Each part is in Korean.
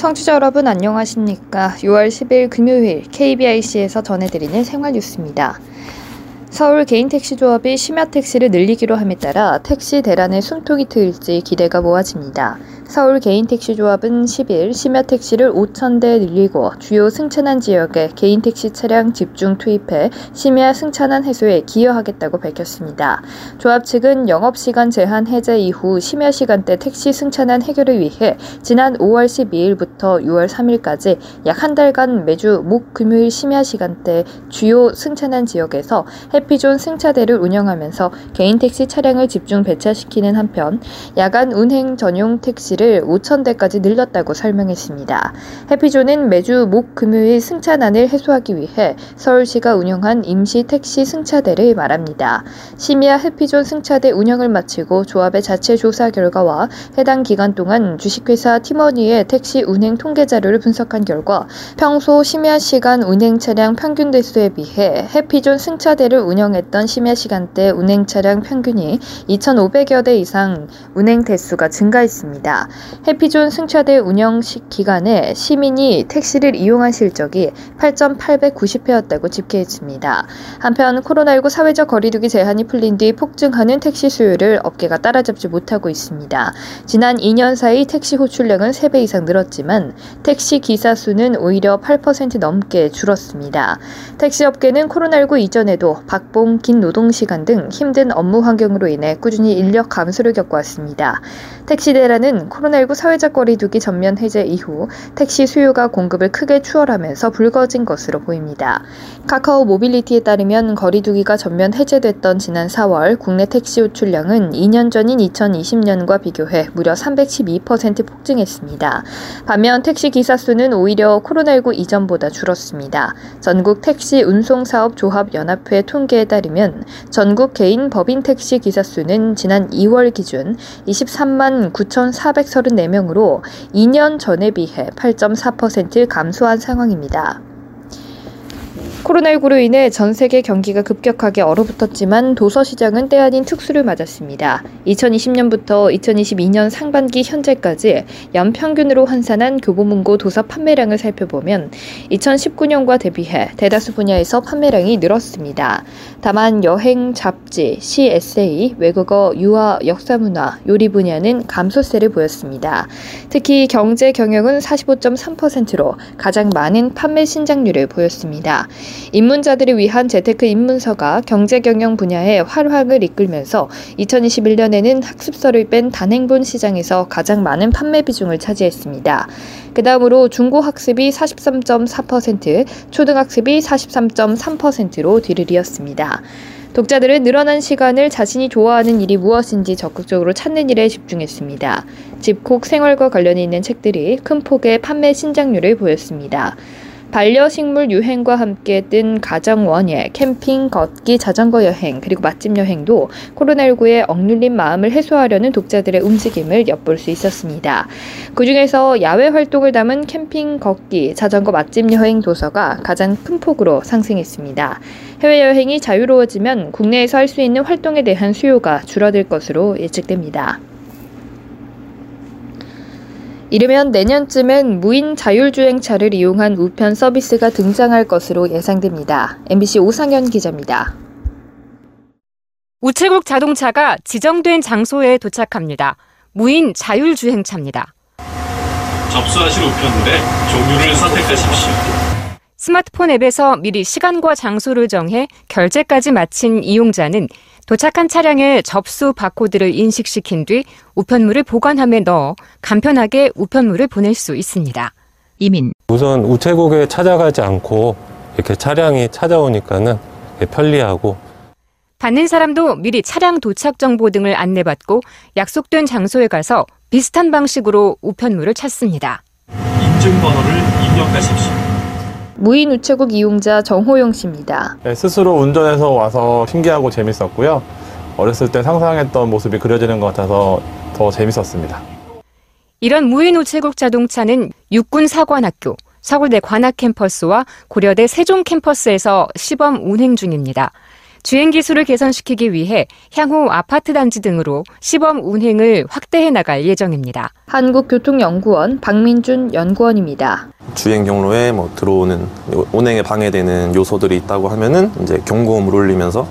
청취자 여러분 안녕하십니까? 6월 10일 금요일 KBIC에서 전해드리는 생활 뉴스입니다. 서울 개인택시조합이 심야택시를 늘리기로 함에 따라 택시 대란의 숨통이 트일지 기대가 모아집니다. 서울 개인택시조합은 10일 심야택시를 5,000대 늘리고 주요 승차난 지역에 개인택시 차량 집중 투입해 심야 승차난 해소에 기여하겠다고 밝혔습니다. 조합 측은 영업시간 제한 해제 이후 심야 시간대 택시 승차난 해결을 위해 지난 5월 12일부터 6월 3일까지 약 한 달간 매주 목 금요일 심야 시간대 주요 승차난 지역에서 해피존 승차대를 운영하면서 개인 택시 차량을 집중 배차시키는 한편 야간 운행 전용 택시 택시를 5천 대까지 늘렸다고 설명했습니다. 해피존은 매주 목 금요일 승차난을 해소하기 위해 서울시가 운영한 임시 택시 승차대를 말합니다. 심야 해피존 승차대 운영을 마치고 조합의 자체 조사 결과와 해당 기간 동안 주식회사 티머니의 택시 운행 통계 자료를 분석한 결과 평소 심야 시간 운행 차량 평균 대수에 비해 해피존 승차대를 운영했던 심야 시간대 운행 차량 평균이 2,500여 대 이상 운행 대수가 증가했습니다. 해피존 승차대 운영 기간에 시민이 택시를 이용한 실적이 8,890회였다고 집계했습니다. 한편 코로나19 사회적 거리두기 제한이 풀린 뒤 폭증하는 택시 수요를 업계가 따라잡지 못하고 있습니다. 지난 2년 사이 택시 호출량은 3배 이상 늘었지만 택시 기사 수는 오히려 8% 넘게 줄었습니다. 택시 업계는 코로나19 이전에도 박봉, 긴 노동 시간 등 힘든 업무 환경으로 인해 꾸준히 인력 감소를 겪어왔습니다. 택시 대란은 코로나19 사회적 거리두기 전면 해제 이후 택시 수요가 공급을 크게 추월하면서 불거진 것으로 보입니다. 카카오 모빌리티에 따르면 거리두기가 전면 해제됐던 지난 4월 국내 택시 호출량은 2년 전인 2020년과 비교해 무려 312% 폭증했습니다. 반면 택시 기사 수는 오히려 코로나19 이전보다 줄었습니다. 전국 택시 운송사업 조합 연합회 통계 에 따르면 전국 개인 법인 택시 기사 수는 지난 2월 기준 23만 9,400 434명으로 2년 전에 비해 8.4% 감소한 상황입니다. 코로나19로 인해 전 세계 경기가 급격하게 얼어붙었지만 도서 시장은 때 아닌 특수를 맞았습니다. 2020년부터 2022년 상반기 현재까지 연평균으로 환산한 교보문고 도서 판매량을 살펴보면 2019년과 대비해 대다수 분야에서 판매량이 늘었습니다. 다만 여행, 잡지, 시, 에세이, 외국어, 유아, 역사문화, 요리 분야는 감소세를 보였습니다. 특히 경제 경영은 45.3%로 가장 많은 판매 신장률을 보였습니다. 입문자들을 위한 재테크 입문서가 경제경영 분야의 활황을 이끌면서 2021년에는 학습서를 뺀 단행본 시장에서 가장 많은 판매 비중을 차지했습니다. 그 다음으로 중고학습이 43.4%, 초등학습이 43.3%로 뒤를 이었습니다. 독자들은 늘어난 시간을 자신이 좋아하는 일이 무엇인지 적극적으로 찾는 일에 집중했습니다. 집콕 생활과 관련이 있는 책들이 큰 폭의 판매 신장률을 보였습니다. 반려식물 유행과 함께 뜬 가정 원예, 캠핑, 걷기, 자전거 여행, 그리고 맛집 여행도 코로나19의 억눌린 마음을 해소하려는 독자들의 움직임을 엿볼 수 있었습니다. 그 중에서 야외 활동을 담은 캠핑, 걷기, 자전거 맛집 여행 도서가 가장 큰 폭으로 상승했습니다. 해외여행이 자유로워지면 국내에서 할 수 있는 활동에 대한 수요가 줄어들 것으로 예측됩니다. 이르면 내년쯤엔 무인 자율주행차를 이용한 우편 서비스가 등장할 것으로 예상됩니다. MBC 오상현 기자입니다. 우체국 자동차가 지정된 장소에 도착합니다. 무인 자율주행차입니다. 접수하실 우편물의 종류를 선택하십시오. 스마트폰 앱에서 미리 시간과 장소를 정해 결제까지 마친 이용자는 도착한 차량에 접수 바코드를 인식시킨 뒤 우편물을 보관함에 넣어 간편하게 우편물을 보낼 수 있습니다. 이민 우선 우체국에 찾아가지 않고 이렇게 차량이 찾아오니까는 편리하고 받는 사람도 미리 차량 도착 정보 등을 안내받고 약속된 장소에 가서 비슷한 방식으로 우편물을 찾습니다. 인증번호를 입력하십시오. 무인 우체국 이용자 정호영 씨입니다. 네, 스스로 운전해서 와서 신기하고 재밌었고요. 어렸을 때 상상했던 모습이 그려지는 것 같아서 더 재밌었습니다. 이런 무인 우체국 자동차는 육군 사관학교, 서울대 관악 캠퍼스와 고려대 세종 캠퍼스에서 시범 운행 중입니다. 주행 기술을 개선시키기 위해 향후 아파트 단지 등으로 시범 운행을 확대해 나갈 예정입니다. 한국교통연구원 박민준 연구원입니다. 주행 경로에 뭐 들어오는 운행에 방해되는 요소들이 있다고 하면은 이제 경고음을 울리면서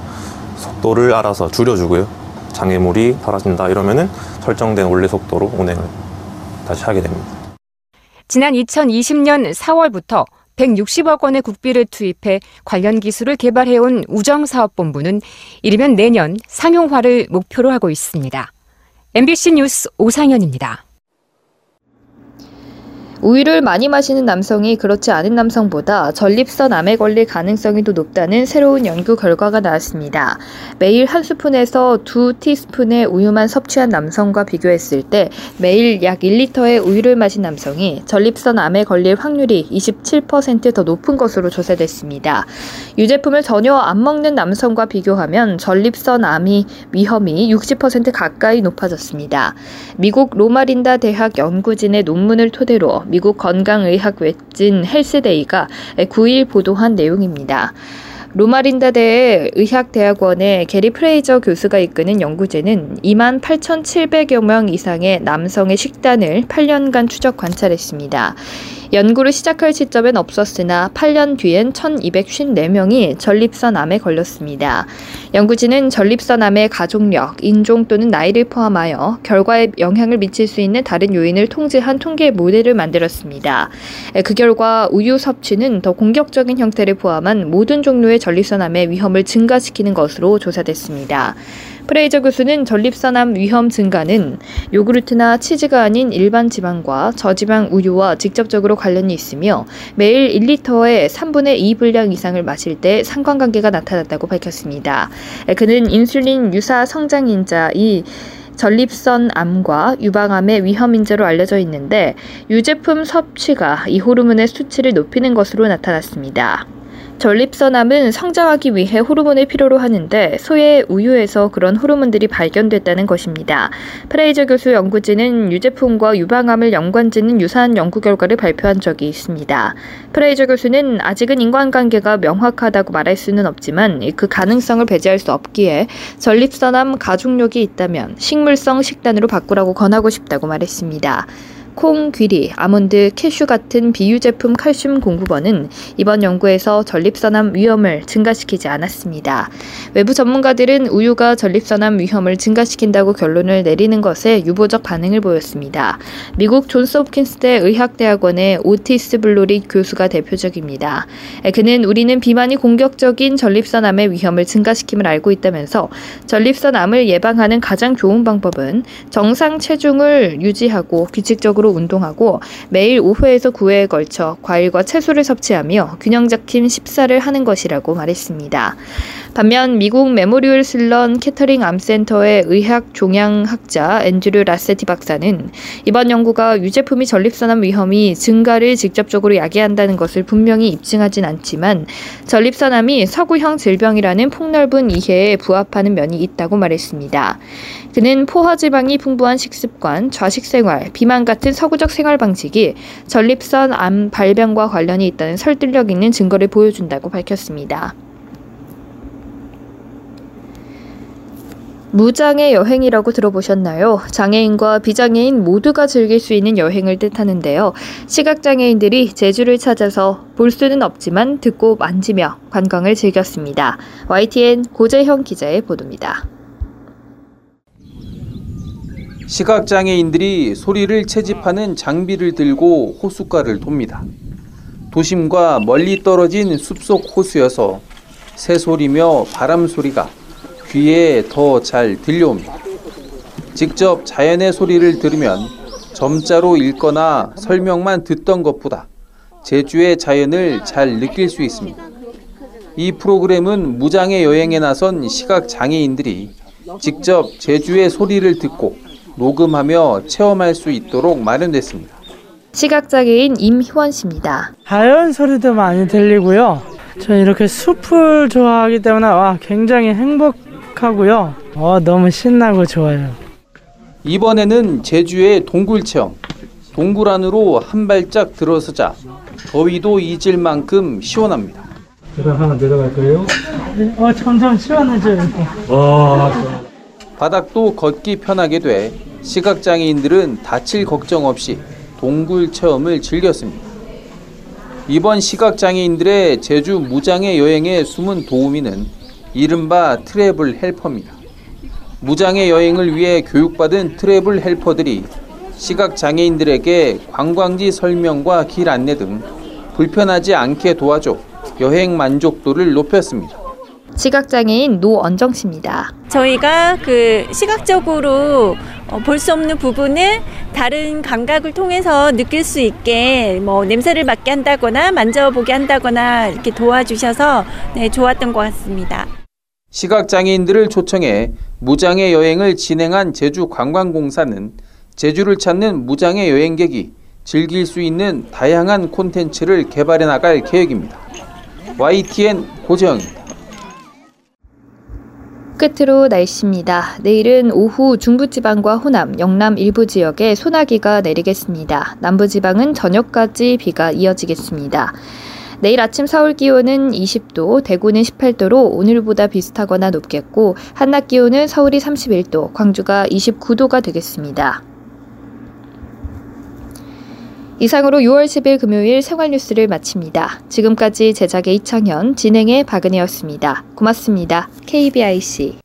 속도를 알아서 줄여주고요. 장애물이 사라진다 이러면은 설정된 원래 속도로 운행을 다시 하게 됩니다. 지난 2020년 4월부터 160억 원의 국비를 투입해 관련 기술을 개발해온 우정사업본부는 이르면 내년 상용화를 목표로 하고 있습니다. MBC 뉴스 오상현입니다. 우유를 많이 마시는 남성이 그렇지 않은 남성보다 전립선 암에 걸릴 가능성이 더 높다는 새로운 연구 결과가 나왔습니다. 매일 한 스푼에서 두 티스푼의 우유만 섭취한 남성과 비교했을 때 매일 약 1리터의 우유를 마신 남성이 전립선 암에 걸릴 확률이 27%더 높은 것으로 조사됐습니다. 유제품을 전혀 안 먹는 남성과 비교하면 전립선 암이 위험이 60% 가까이 높아졌습니다. 미국 로마린다 대학 연구진의 논문을 토대로 미국 건강의학 웹진 헬스데이가 9일 보도한 내용입니다. 로마린다대 의학대학원의 게리 프레이저 교수가 이끄는 연구진은 2만 8,700여 명 이상의 남성의 식단을 8년간 추적 관찰했습니다. 연구를 시작할 시점엔 없었으나 8년 뒤엔 1254명이 전립선 암에 걸렸습니다. 연구진은 전립선 암의 가족력, 인종 또는 나이를 포함하여 결과에 영향을 미칠 수 있는 다른 요인을 통제한 통계 모델을 만들었습니다. 그 결과 우유 섭취는 더 공격적인 형태를 포함한 모든 종류의 전립선암의 위험을 증가시키는 것으로 조사됐습니다. 프레이저 교수는 전립선암 위험 증가는 요구르트나 치즈가 아닌 일반 지방과 저지방 우유와 직접적으로 관련이 있으며 매일 1리터의 3분의 2 분량 이상을 마실 때 상관관계가 나타났다고 밝혔습니다. 그는 인슐린 유사 성장인자 이 전립선 암과 유방암의 위험 인자로 알려져 있는데 유제품 섭취가 이 호르몬의 수치를 높이는 것으로 나타났습니다. 전립선암은 성장하기 위해 호르몬을 필요로 하는데 소의 우유에서 그런 호르몬들이 발견됐다는 것입니다. 프레이저 교수 연구진은 유제품과 유방암을 연관짓는 유사한 연구 결과를 발표한 적이 있습니다. 프레이저 교수는 아직은 인과관계가 명확하다고 말할 수는 없지만 그 가능성을 배제할 수 없기에 전립선암 가족력이 있다면 식물성 식단으로 바꾸라고 권하고 싶다고 말했습니다. 콩, 귀리, 아몬드, 캐슈 같은 비유 제품 칼슘 공급원은 이번 연구에서 전립선암 위험을 증가시키지 않았습니다. 외부 전문가들은 우유가 전립선암 위험을 증가시킨다고 결론을 내리는 것에 유보적 반응을 보였습니다. 미국 존스홉킨스대 의학대학원의 오티스 블로리 교수가 대표적입니다. 그는 우리는 비만이 공격적인 전립선암의 위험을 증가시킴을 알고 있다면서 전립선암을 예방하는 가장 좋은 방법은 정상 체중을 유지하고 규칙적으로 운동하고 매일 5회에서 9회에 걸쳐 과일과 채소를 섭취하며 균형 잡힌 식사를 하는 것이라고 말했습니다. 반면 미국 메모리얼 슬론 케터링 암센터의 의학 종양학자 앤드류 라세티 박사는 이번 연구가 유제품이 전립선암 위험이 증가를 직접적으로 야기한다는 것을 분명히 입증하진 않지만 전립선암이 서구형 질병이라는 폭넓은 이해에 부합하는 면이 있다고 말했습니다. 그는 포화지방이 풍부한 식습관, 좌식생활, 비만 같은 서구적 생활 방식이 전립선 암 발병과 관련이 있다는 설득력 있는 증거를 보여준다고 밝혔습니다. 무장애 여행이라고 들어보셨나요? 장애인과 비장애인 모두가 즐길 수 있는 여행을 뜻하는데요. 시각장애인들이 제주를 찾아서 볼 수는 없지만 듣고 만지며 관광을 즐겼습니다. YTN 고재형 기자의 보도입니다. 시각장애인들이 소리를 채집하는 장비를 들고 호숫가를 돕니다. 도심과 멀리 떨어진 숲속 호수여서 새소리며 바람 소리가 귀에 더 잘 들려옵니다. 직접 자연의 소리를 들으면 점자로 읽거나 설명만 듣던 것보다 제주의 자연을 잘 느낄 수 있습니다. 이 프로그램은 무장애 여행에 나선 시각 장애인들이 직접 제주의 소리를 듣고 녹음하며 체험할 수 있도록 마련됐습니다. 시각장애인 임희원 씨입니다. 자연 소리도 많이 들리고요. 저는 이렇게 숲을 좋아하기 때문에 와 굉장히 행복 하고요. 어, 너무 신나고 좋아요. 이번에는 제주의 동굴 체험, 동굴 안으로 한 발짝 들어서자 더위도 잊을 만큼 시원합니다. 하나 내려갈 거예요? 어, 점점 시원해져요. 바닥도 걷기 편하게 돼 시각장애인들은 다칠 걱정 없이 동굴 체험을 즐겼습니다. 이번 시각장애인들의 제주 무장애 여행의 숨은 도우미는 이른바 travel helper입니다. 무장애 여행을 위해 교육받은 travel helper들이 시각장애인들에게 관광지 설명과 길 안내 등 불편하지 않게 도와줘 여행 만족도를 높였습니다. 시각장애인 노언정 씨입니다. 저희가 그 시각적으로 어, 볼수 없는 부분을 다른 감각을 통해서 느낄 수 있게 뭐 냄새를 맡게 한다거나 만져보게 한다거나 이렇게 도와주셔서 네, 좋았던 것 같습니다. 시각장애인들을 초청해 무장애 여행을 진행한 제주관광공사는 제주를 찾는 무장애 여행객이 즐길 수 있는 다양한 콘텐츠를 개발해 나갈 계획입니다. YTN 고재영입니다. 끝으로 날씨입니다. 내일은 오후 중부지방과 호남, 영남 일부 지역에 소나기가 내리겠습니다. 남부지방은 저녁까지 비가 이어지겠습니다. 내일 아침 서울 기온은 20도, 대구는 18도로 오늘보다 비슷하거나 높겠고, 한낮 기온은 서울이 31도, 광주가 29도가 되겠습니다. 이상으로 6월 10일 금요일 생활뉴스를 마칩니다. 지금까지 제작의 이창현, 진행의 박은혜였습니다. 고맙습니다. KBIC.